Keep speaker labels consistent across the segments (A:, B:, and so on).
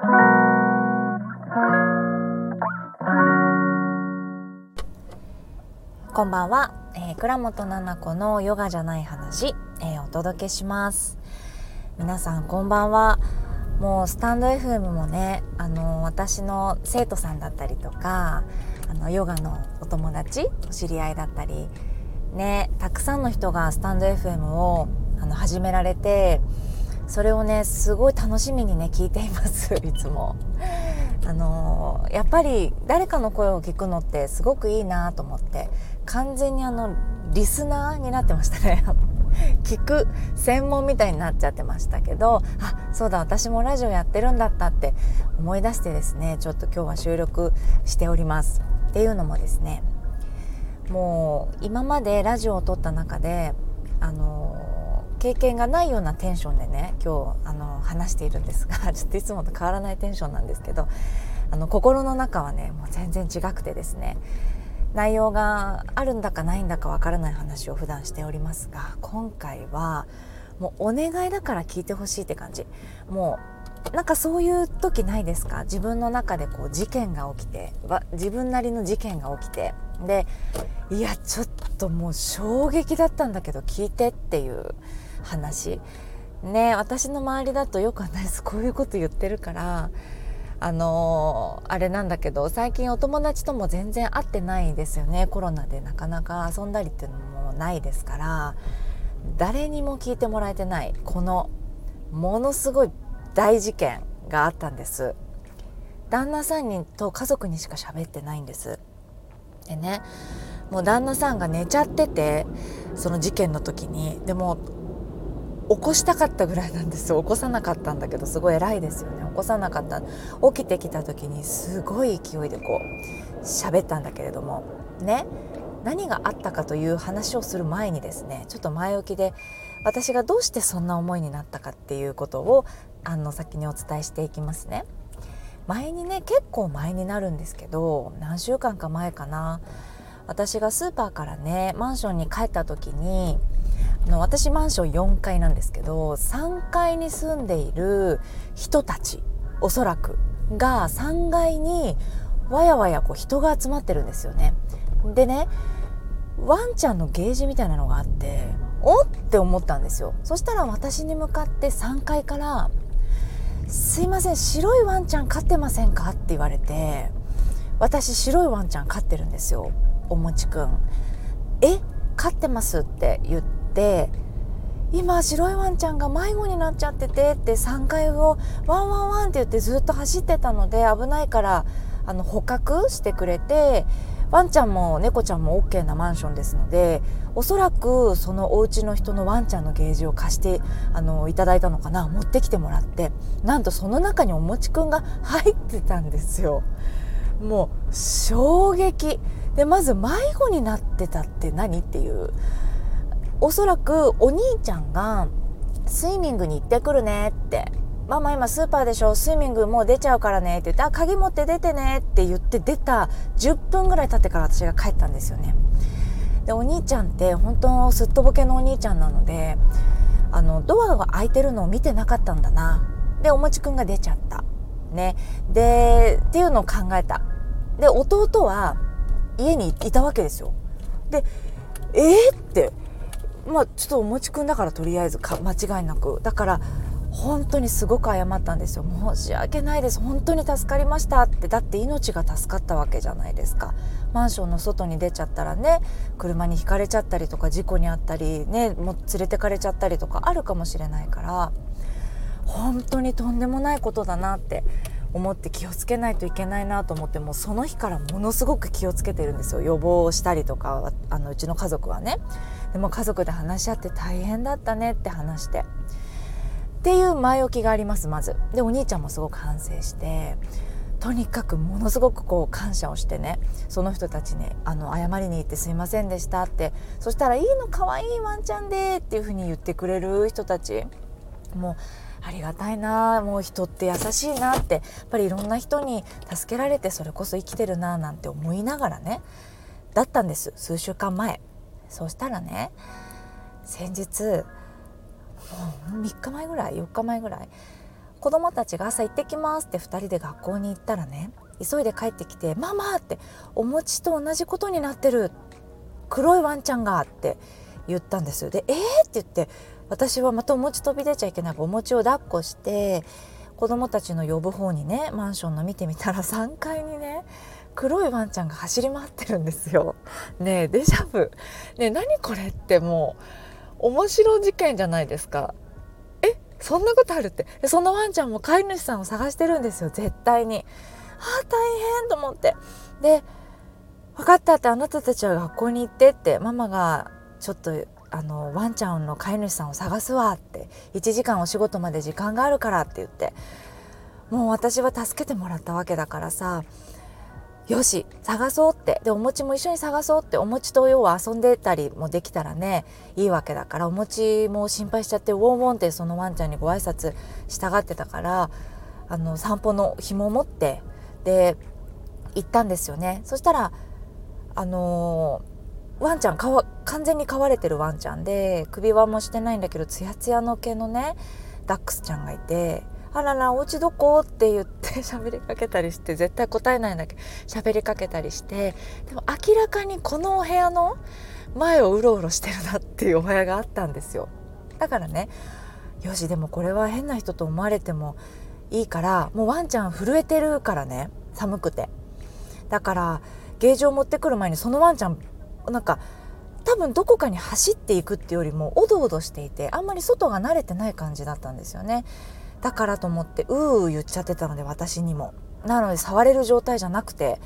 A: こんばんは、えー、倉本々子のヨガじゃない話、えー、お届けします。皆さんこんばんは。もうスタンド FM もねあの私の生徒さんだったりとかあのヨガのお友達お知り合いだったりねたくさんの人がスタンド FM をあの始められてそれをねすごい楽しみにね聞いています いつも。あのやっぱり誰かの声を聞くのってすごくいいなと思って完全にあのリスナーになってましたね 聞く専門みたいになっちゃってましたけどあそうだ私もラジオやってるんだったって思い出してですねちょっと今日は収録しておりますっていうのもですねもう今までラジオを撮った中であの経験がないようなテンションでね今日あの話しているんですが ちょっといつもと変わらないテンションなんですけどあの心の中はねもう全然違くてですね内容があるんだかないんだかわからない話を普段しておりますが今回はもうお願いだから聞いてほしいって感じ。もうなんかそういう時ないですか？自分の中でこう事件が起きて自分なりの事件が起きて。でいやちょっともう衝撃だったんだけど聞いてっていう話。ね私の周りだとよくあんないですこういうこと言ってるからあのー、あれなんだけど最近お友達とも全然会ってないですよね。コロナでなかなか遊んだりっていうのもないですから誰にも聞いてもらえてないこのものすごい大事件があったんです。旦那さんにと家族にしか喋ってないんです。でねもう旦那さんが寝ちゃっててその事件の時にでも起こしたかったぐらいなんですよ。起こさなかったんだけどすごい偉いですよね。起こさなかった。起きてきた時にすごい勢いでこう喋ったんだけれども。ね。何があったかという話をする前にですねちょっと前置きで私がどうしてそんな思いになったかっていうことをあの先にお伝えしていきますね。前にね結構前になるんですけど何週間か前かな。私がスーパーからねマンションに帰った時にの私マンション4階なんですけど3階に住んでいる人たちおそらくが3階にわやわやこう人が集まってるんですよね。でねワンちゃんのゲージみたいなのがあっておって思ったんですよそしたら私に向かって3階から「すいません白いワンちゃん飼ってませんか?」って言われて私白いワンちゃん飼ってるんですよおもちくん。え飼ってますって言ってって今白いワンちゃんが迷子になっちゃっててって3階をワンワンワンって言ってずっと走ってたので危ないからあの捕獲してくれてワンちゃんも猫ちゃんも OK なマンションですのでおそらくそのお家の人のワンちゃんのゲージを貸してあのいただいたのかな持ってきてもらってなんとその中におもちくんが入ってたんですよ。もう衝撃でまず迷子になってたって何っていうおそらくお兄ちゃんがスイミングに行ってくるねって。ママ今スーパーでしょ。スイミングもう出ちゃうからねって言ってあ鍵持って出てねって言って出た10分ぐらい経ってから私が帰ったんですよね。でお兄ちゃんって本当すっとぼけのお兄ちゃんなのであのドアが開いてるのを見てなかったんだな。でおもちくんが出ちゃった。ね。でっていうのを考えた。で弟は家にいたわけですよ。でえー、ってまあちょっとおもちくんだからとりあえずか間違いなく。だから本当にすごく謝ったんですよ。申し訳ないです。本当に助かりましたって。だって命が助かったわけじゃないですか。マンションの外に出ちゃったらね車にひかれちゃったりとか事故に遭ったりねもう連れてかれちゃったりとかあるかもしれないから本当にとんでもないことだなって思って気をつけないといけないなと思ってもうその日からものすごく気をつけてるんですよ。予防したりとかあのうちの家族はね。でも家族で話し合って大変だったねって話して。っていう前置きがありますまず。でお兄ちゃんもすごく反省して。とにかくものすごくこう感謝をしてね。その人たちにあの謝りに行ってすいませんでしたって。そしたら「いいのかわいいワンちゃんで」っていうふうに言ってくれる人たち。もうありがたいな。もう人って優しいなって。やっぱりいろんな人に助けられてそれこそ生きてるななんて思いながらね。だったんです。数週間前。そしたらね先日もう3日前ぐらい4日前ぐらい子供たちが朝行ってきますって2人で学校に行ったらね急いで帰ってきて「ママ!」って「お餅と同じことになってる黒いワンちゃんが」って言ったんですよ。で「えー!」って言って私はまたお餅飛び出ちゃいけないからお餅を抱っこして子供たちの呼ぶ方にねマンションの見てみたら3階にね黒いワンちゃんが走り回ってるんですよ。ねえデジャブ。ねえ何これってもう面白事件じゃないですか。えそんなことあるってそのワンちゃんも飼い主さんを探してるんですよ絶対に。あ大変と思って。で分かったってあなたたちは学校に行ってってママがちょっとあのワンちゃんの飼い主さんを探すわって1時間お仕事まで時間があるからって言ってもう私は助けてもらったわけだからさよし探そうって。でお餅も一緒に探そうって。お餅と要は遊んでたりもできたらねいいわけだからお餅も心配しちゃってウォンウォンってそのワンちゃんにご挨拶したがってたからあの散歩の紐を持ってで行ったんですよね。そしたらあのー、ワンちゃんかわ完全に飼われてるワンちゃんで首輪もしてないんだけどツヤツヤの毛のねダックスちゃんがいてあららお家どこ?」って言って 喋りかけたりして絶対答えないんだけど喋りかけたりしてでも明らかにこのお部屋の前をうろうろしてるなっていうお部屋があったんですよ。だからねよしでもこれは変な人と思われてもいいからもうワンちゃん震えてるからね寒くて。だからゲージを持ってくる前にそのワンちゃんなんか多分どこかに走っていくっていうよりもおどおどしていてあんまり外が慣れてない感じだったんですよね。だからと思ってうー言っちゃってたので私にも。なので触れる状態じゃなくて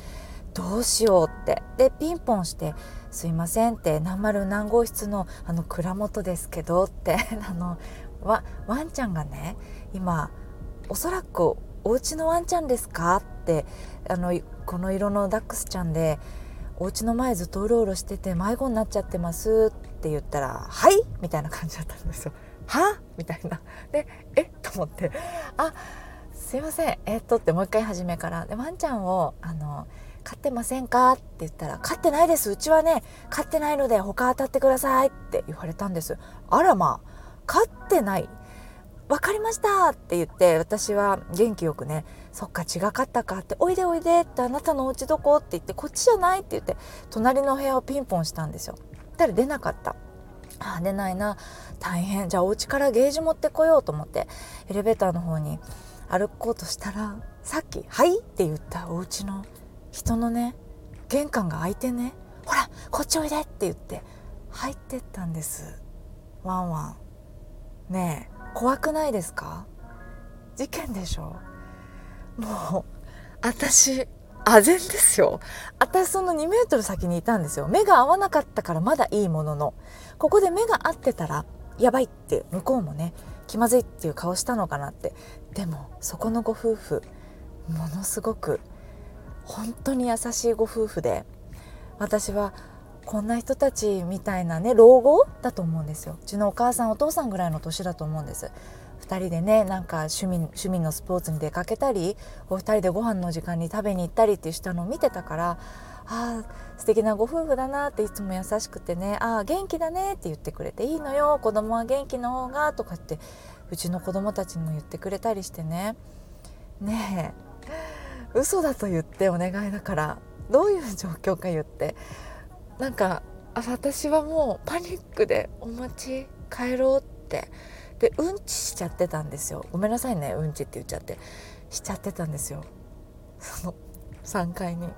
A: どうしようって。でピンポンして「すいません」って「何丸何号室のあの蔵元ですけど」って あのワワンちゃんがね今おそらくお家のワンちゃんですかってあのこの色のダックスちゃんでお家の前ずっとうろうろしてて迷子になっちゃってますって言ったら「はい」みたいな感じだったんですよ。は？みたいな。で、え？と思って、あすいません、えっとってもう一回初めから。で、ワンちゃんを、あの、飼ってませんか？って言ったら、飼ってないです。うちはね、飼ってないので他当たってくださいって言われたんです。あらまあ、飼ってない。分かりました。って言って私は元気よくねそっか違かったか。っておいでおいで。ってあなたのお家どこ？って言ってこっちじゃない？って言って隣の部屋をピンポンしたんですよ。たら出なかった。あ出ないな。大変。じゃあお家からゲージ持ってこようと思ってエレベーターの方に歩こうとしたらさっき「はい」って言ったお家の人のね玄関が開いてね「ほらこっちおいで」って言って入ってったんです。ワンワン。ねえ怖くないですか？事件でしょ？もう私あぜんですよ。私その2メートル先にいたんですよ。目が合わなかったからまだいいものの。ここで目が合ってたらやばいって向こうもね気まずいっていう顔したのかなって。でもそこのご夫婦ものすごく本当に優しいご夫婦で私はこんな人たちみたいなね老後だと思うんですよ。うちのお母さんお父さんぐらいの年だと思うんです。2人でねなんか趣味趣味のスポーツに出かけたりお二人でご飯の時間に食べに行ったりってしたのを見てたからああ素敵なご夫婦だなっていつも優しくてねああ元気だねって言ってくれていいのよ子供は元気の方がとかってうちの子供たちにも言ってくれたりしてね。ねえ嘘だと言ってお願いだからどういう状況か言って。なんか私はもうパニックでお待ち帰ろうって。でうんちしちゃってたんですよ。ごめんなさいねうんちって言っちゃって。しちゃってたんですよ。その3階に。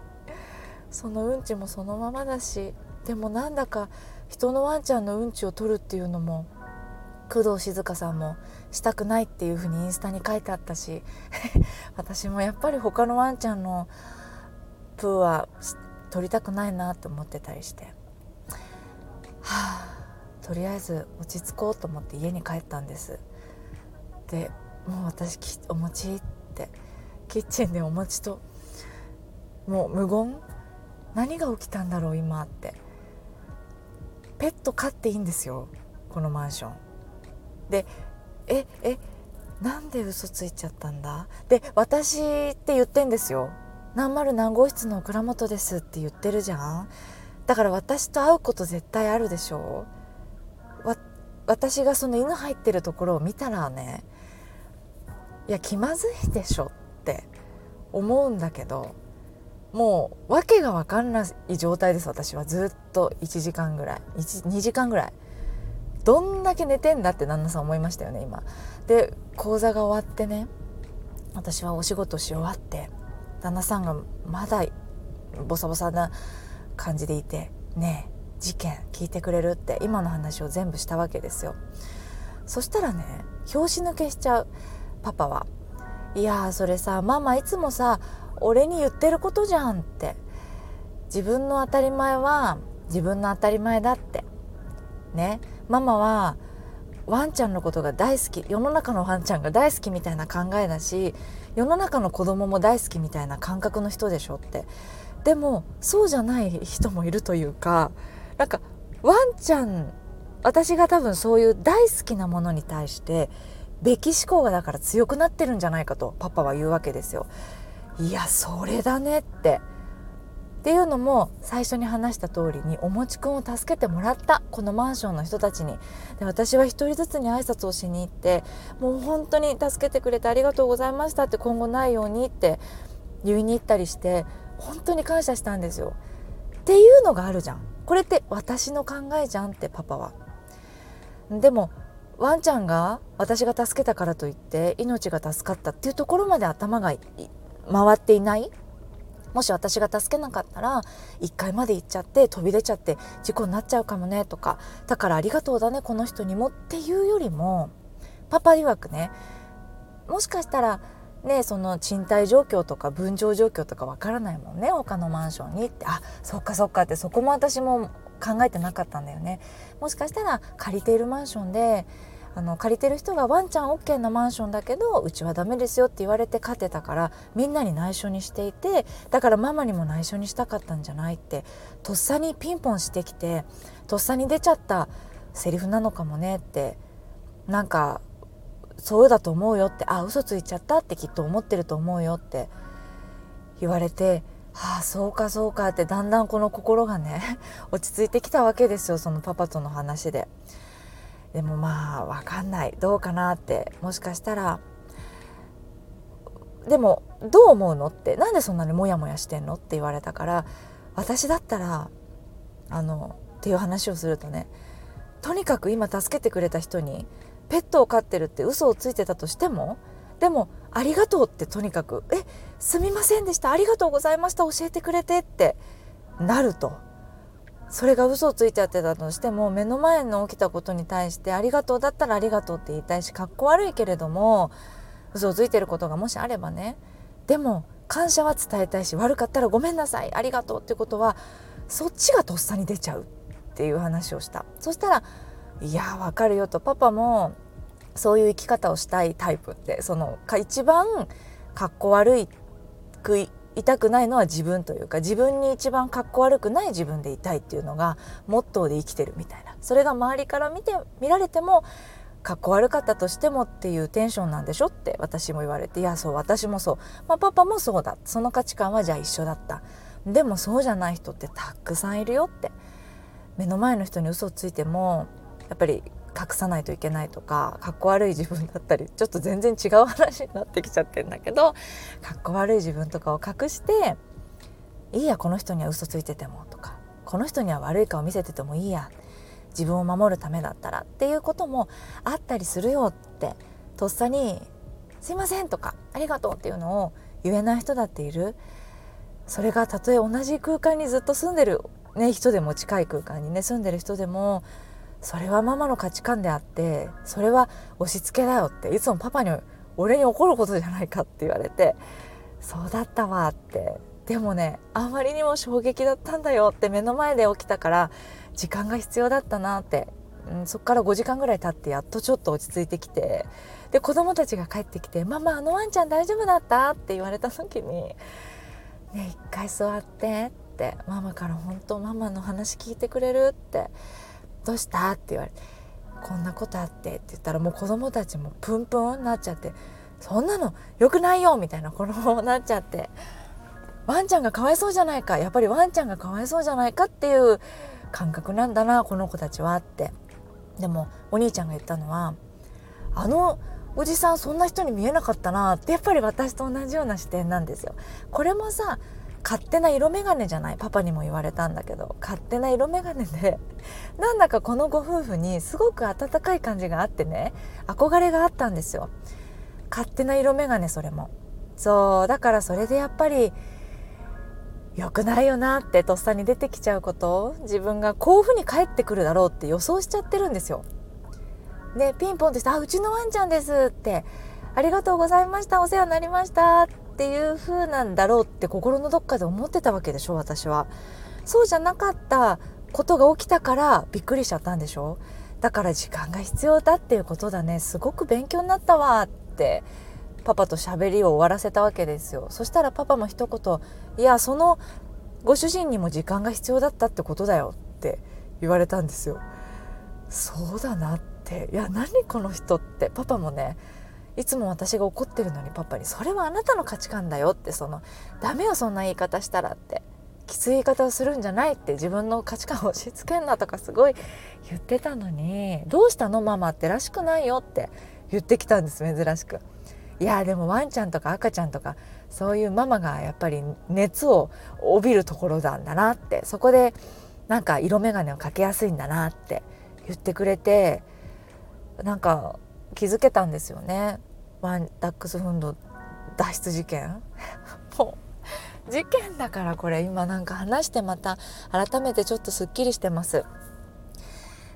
A: そのうんちもそのままだしでもなんだか人のワンちゃんのうんちを取るっていうのも工藤静香さんもしたくないっていうふうにインスタに書いてあったし 私もやっぱり他のワンちゃんのプーは取りたくないなと思ってたりして。はあとりあえず落ち着こうと思って家に帰ったんです。でもう私お餅ってキッチンでお餅ともう無言何が起きたんだろう今って。ペット飼っていいんですよこのマンション。でええなんで嘘ついちゃったんだ？で私って言ってんですよ。何丸何号室の倉本ですって言ってるじゃん。だから私と会うこと絶対あるでしょ私がその犬入ってるところを見たらねいや気まずいでしょって思うんだけどもう訳が分かんない状態です私は。ずっと1時間ぐらい。2時間ぐらい。どんだけ寝てんだって旦那さん思いましたよね今。で講座が終わってね私はお仕事し終わって旦那さんがまだボサボサな感じでいて「ねえ事件聞いてくれる?」って今の話を全部したわけですよ。そしたらね拍子抜けしちゃうパパは。いやそれさママいつもさ俺に言ってることじゃんって。自分の当たり前は自分の当たり前だって。ね。ママはワンちゃんのことが大好き。世の中のワンちゃんが大好きみたいな考えだし世の中の子供も大好きみたいな感覚の人でしょって。でもそうじゃない人もいるというかなんかワンちゃん私が多分そういう大好きなものに対してべき思考がだから強くなってるんじゃないかとパパは言うわけですよ。いやそれだねってっていうのも最初に話した通りにおもちくんを助けてもらったこのマンションの人たちにで私は一人ずつに挨拶をしに行ってもう本当に助けてくれてありがとうございましたって今後ないようにって言いに行ったりして本当に感謝したんですよ。っていうのがあるじゃんこれって私の考えじゃんってパパは。でもワンちゃんが私が助けたからといって命が助かったっていうところまで頭がい回っていない？もし私が助けなかったら1階まで行っちゃって飛び出ちゃって事故になっちゃうかもねとか。だからありがとうだねこの人にもっていうよりもパパ曰くねもしかしたらねその賃貸状況とか分譲状況とかわからないもんね他のマンションにって。あそっかそっかってそこも私も考えてなかったんだよね。もしかしたら借りているマンションであの借りてる人がワンちゃん OK なマンションだけどうちはダメですよって言われて勝てたからみんなに内緒にしていてだからママにも内緒にしたかったんじゃないってとっさにピンポンしてきてとっさに出ちゃったセリフなのかもねってなんかそうだと思うよってあ嘘ついちゃったってきっと思ってると思うよって言われてはあそうかそうかってだんだんこの心がね 落ち着いてきたわけですよそのパパとの話で。でもまあ分かんない。どうかなって。もしかしたら。でもどう思うのって。なんでそんなにモヤモヤしてんのって言われたから。私だったらあのっていう話をするとね。とにかく今助けてくれた人にペットを飼ってるって嘘をついてたとしてもでも「ありがとう」ってとにかく「えすみませんでした。ありがとうございました。教えてくれて」ってなると。それが嘘をついちゃってたとしても目の前の起きたことに対してありがとうだったらありがとうって言いたいしかっこ悪いけれども嘘をついてることがもしあればね。でも感謝は伝えたいし悪かったらごめんなさいありがとうってことはそっちがとっさに出ちゃうっていう話をした。そしたら「いやわかるよ」とパパもそういう生き方をしたいタイプってその一番かっこ悪い痛くないのは自分というか自分に一番かっこ悪くない自分でいたいっていうのがモットーで生きてるみたいな。それが周りから見て見られてもかっこ悪かったとしてもっていうテンションなんでしょって私も言われていやそう私もそう、まあ、パパもそうだ。その価値観はじゃあ一緒だった。でもそうじゃない人ってたくさんいるよって。目の前の人に嘘をついてもやっぱり隠さないといけないとかかっこ悪い自分だったりちょっと全然違う話になってきちゃってんだけどかっこ悪い自分とかを隠していいやこの人には嘘ついててもとかこの人には悪い顔見せててもいいや自分を守るためだったらっていうこともあったりするよってとっさに「すいません」とか「ありがとう」っていうのを言えない人だっている。それがたとえ同じ空間にずっと住んでる、ね、人でも近い空間にね住んでる人でもそれはママの価値観であってそれは押し付けだよっていつもパパに俺に怒ることじゃないかって言われてそうだったわって。でもねあまりにも衝撃だったんだよって目の前で起きたから時間が必要だったなって、うん、そっから5時間ぐらい経ってやっとちょっと落ち着いてきて。で子供たちが帰ってきて「ママあのワンちゃん大丈夫だった?」って言われた時に「ね一回座って」って。ママから本当ママの話聞いてくれる？って。どうした？って言われてこんなことあってって言ったらもう子供たちもプンプンになっちゃってそんなの良くないよみたいな子供になっちゃってワンちゃんがかわいそうじゃないかやっぱりワンちゃんがかわいそうじゃないかっていう感覚なんだなこの子たちはって。でもお兄ちゃんが言ったのはあのおじさんそんな人に見えなかったなってやっぱり私と同じような視点なんですよ。これもさ勝手な色眼鏡じゃないパパにも言われたんだけど勝手な色眼鏡で なんだかこのご夫婦にすごく温かい感じがあってね憧れがあったんですよ勝手な色眼鏡それもそうだからそれでやっぱり良くないよなってとっさに出てきちゃうこと自分がこういうふうに帰ってくるだろうって予想しちゃってるんですよ。でピンポンってして「あうちのワンちゃんです」って「ありがとうございましたお世話になりました」ってていう風なんだろうって心のどっかで思ってたわけでしょ私は。そうじゃなかったことが起きたからびっくりしちゃったんでしょ。だから時間が必要だっていうことだね。すごく勉強になったわってパパと喋りを終わらせたわけですよ。そしたらパパも一言「いやそのご主人にも時間が必要だったってことだよ」って言われたんですよ。そうだなって。いや何この人って。パパもねいつも私が怒ってるのにパパに「それはあなたの価値観だよ」ってその「ダメよそんな言い方したら」ってきつい言い方をするんじゃないって自分の価値観を押し付けんなとかすごい言ってたのに「どうしたのママってらしくないよ」って言ってきたんです珍しく。いやでもワンちゃんとか赤ちゃんとかそういうママがやっぱり熱を帯びるところなんだなってそこでなんか色眼鏡をかけやすいんだなって言ってくれてなんか気づけたんですよねワンダックスフンド脱出事件？もう事件だからこれ今なんか話してまた改めてちょっとすっきりしてます。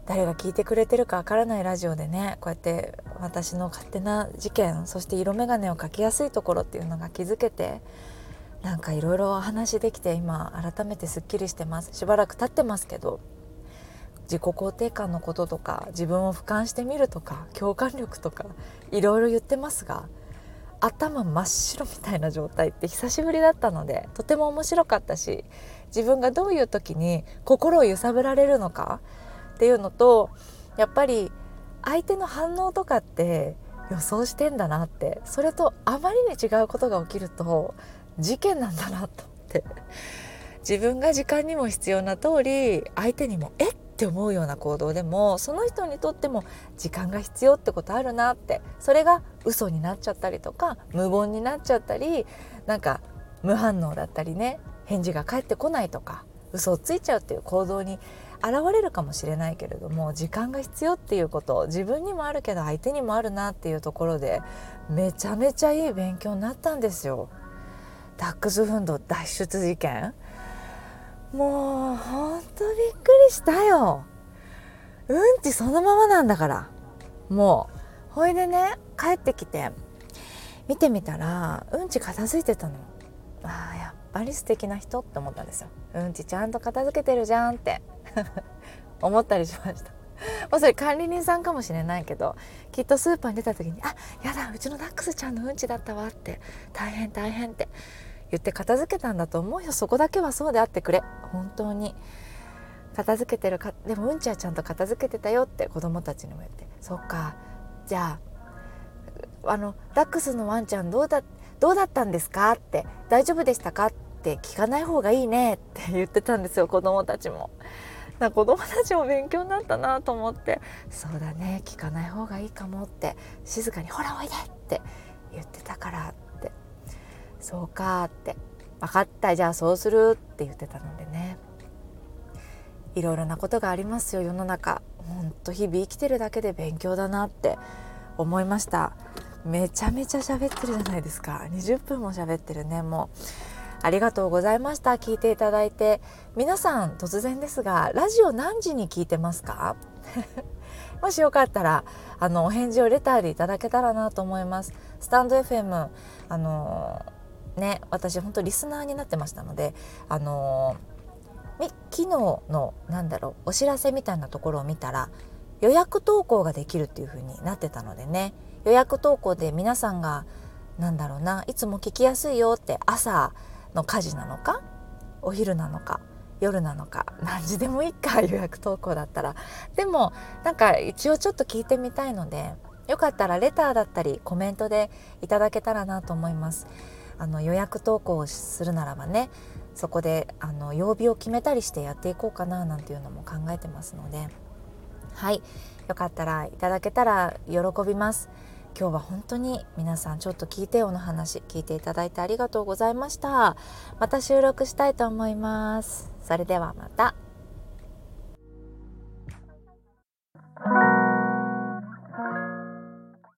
A: 誰が聞いてくれてるかわからないラジオでねこうやって私の勝手な事件そして色眼鏡をかけやすいところっていうのが気づけてなんかいろいろ話できて今改めてすっきりしてます。しばらく経ってますけど自己肯定感のこととか自分を俯瞰してみるとか共感力とかいろいろ言ってますが頭真っ白みたいな状態って久しぶりだったのでとても面白かったし自分がどういう時に心を揺さぶられるのかっていうのとやっぱり相手の反応とかって予想してんだなってそれとあまりに違うことが起きると事件なんだなと思って自分が時間にも必要な通り相手にもえっって思うような行動でもその人にとっても時間が必要ってことあるなってそれが嘘になっちゃったりとか無言になっちゃったりなんか無反応だったりね返事が返ってこないとか嘘をついちゃうっていう行動に現れるかもしれないけれども時間が必要っていうこと自分にもあるけど相手にもあるなっていうところでめちゃめちゃいい勉強になったんですよ。ダックスフンド脱出事件もうほんとびっくりしたよ。うんちそのままなんだからもうほいでね帰ってきて見てみたらうんち片付いてたの。あやっぱり素敵な人って思ったんですよ。うんちちゃんと片付けてるじゃんって 思ったりしました。まあそれ管理人さんかもしれないけどきっとスーパーに出た時に「あやだうちのダックスちゃんのうんちだったわ」って「大変大変」って言って片付けたんだと思うよ。そこだけはそうであってくれ。本当に。片付けてるかでもうんちはちゃんと片付けてたよって子供たちにも言って。そっか。じゃああのダックスのワンちゃんどうだどうだったんですかって大丈夫でしたかって聞かない方がいいねって言ってたんですよ子供たちも。だ子供たちも勉強になったなと思って。そうだね聞かない方がいいかもって静かに「ほらおいで!」って言ってたから。っそうかって。分かったじゃあそうするって言ってたのでね。いろいろなことがありますよ世の中。ほんと日々生きてるだけで勉強だなって思いました。めちゃめちゃ喋ってるじゃないですか。20分も喋ってるね。もう。ありがとうございました。聞いていただいて。皆さん突然ですがラジオ何時に聞いてますか？もしよかったらあのお返事をレターでいただけたらなと思います。スタンド FM あのね私本当リスナーになってましたのであの昨日のなんだろうお知らせみたいなところを見たら予約投稿ができるっていう風になってたのでね。予約投稿で皆さんがなんだろうないつも聞きやすいよって朝の家事なのかお昼なのか夜なのか何時でもいいか 予約投稿だったら。でもなんか一応ちょっと聞いてみたいのでよかったらレターだったりコメントでいただけたらなと思います。あの予約投稿をするならばねそこであの曜日を決めたりしてやっていこうかななんていうのも考えてますので。はい。よかったらいただけたら喜びます。今日は本当に皆さんちょっと聞いてよの話聞いていただいてありがとうございました。また収録したいと思います。それではまた。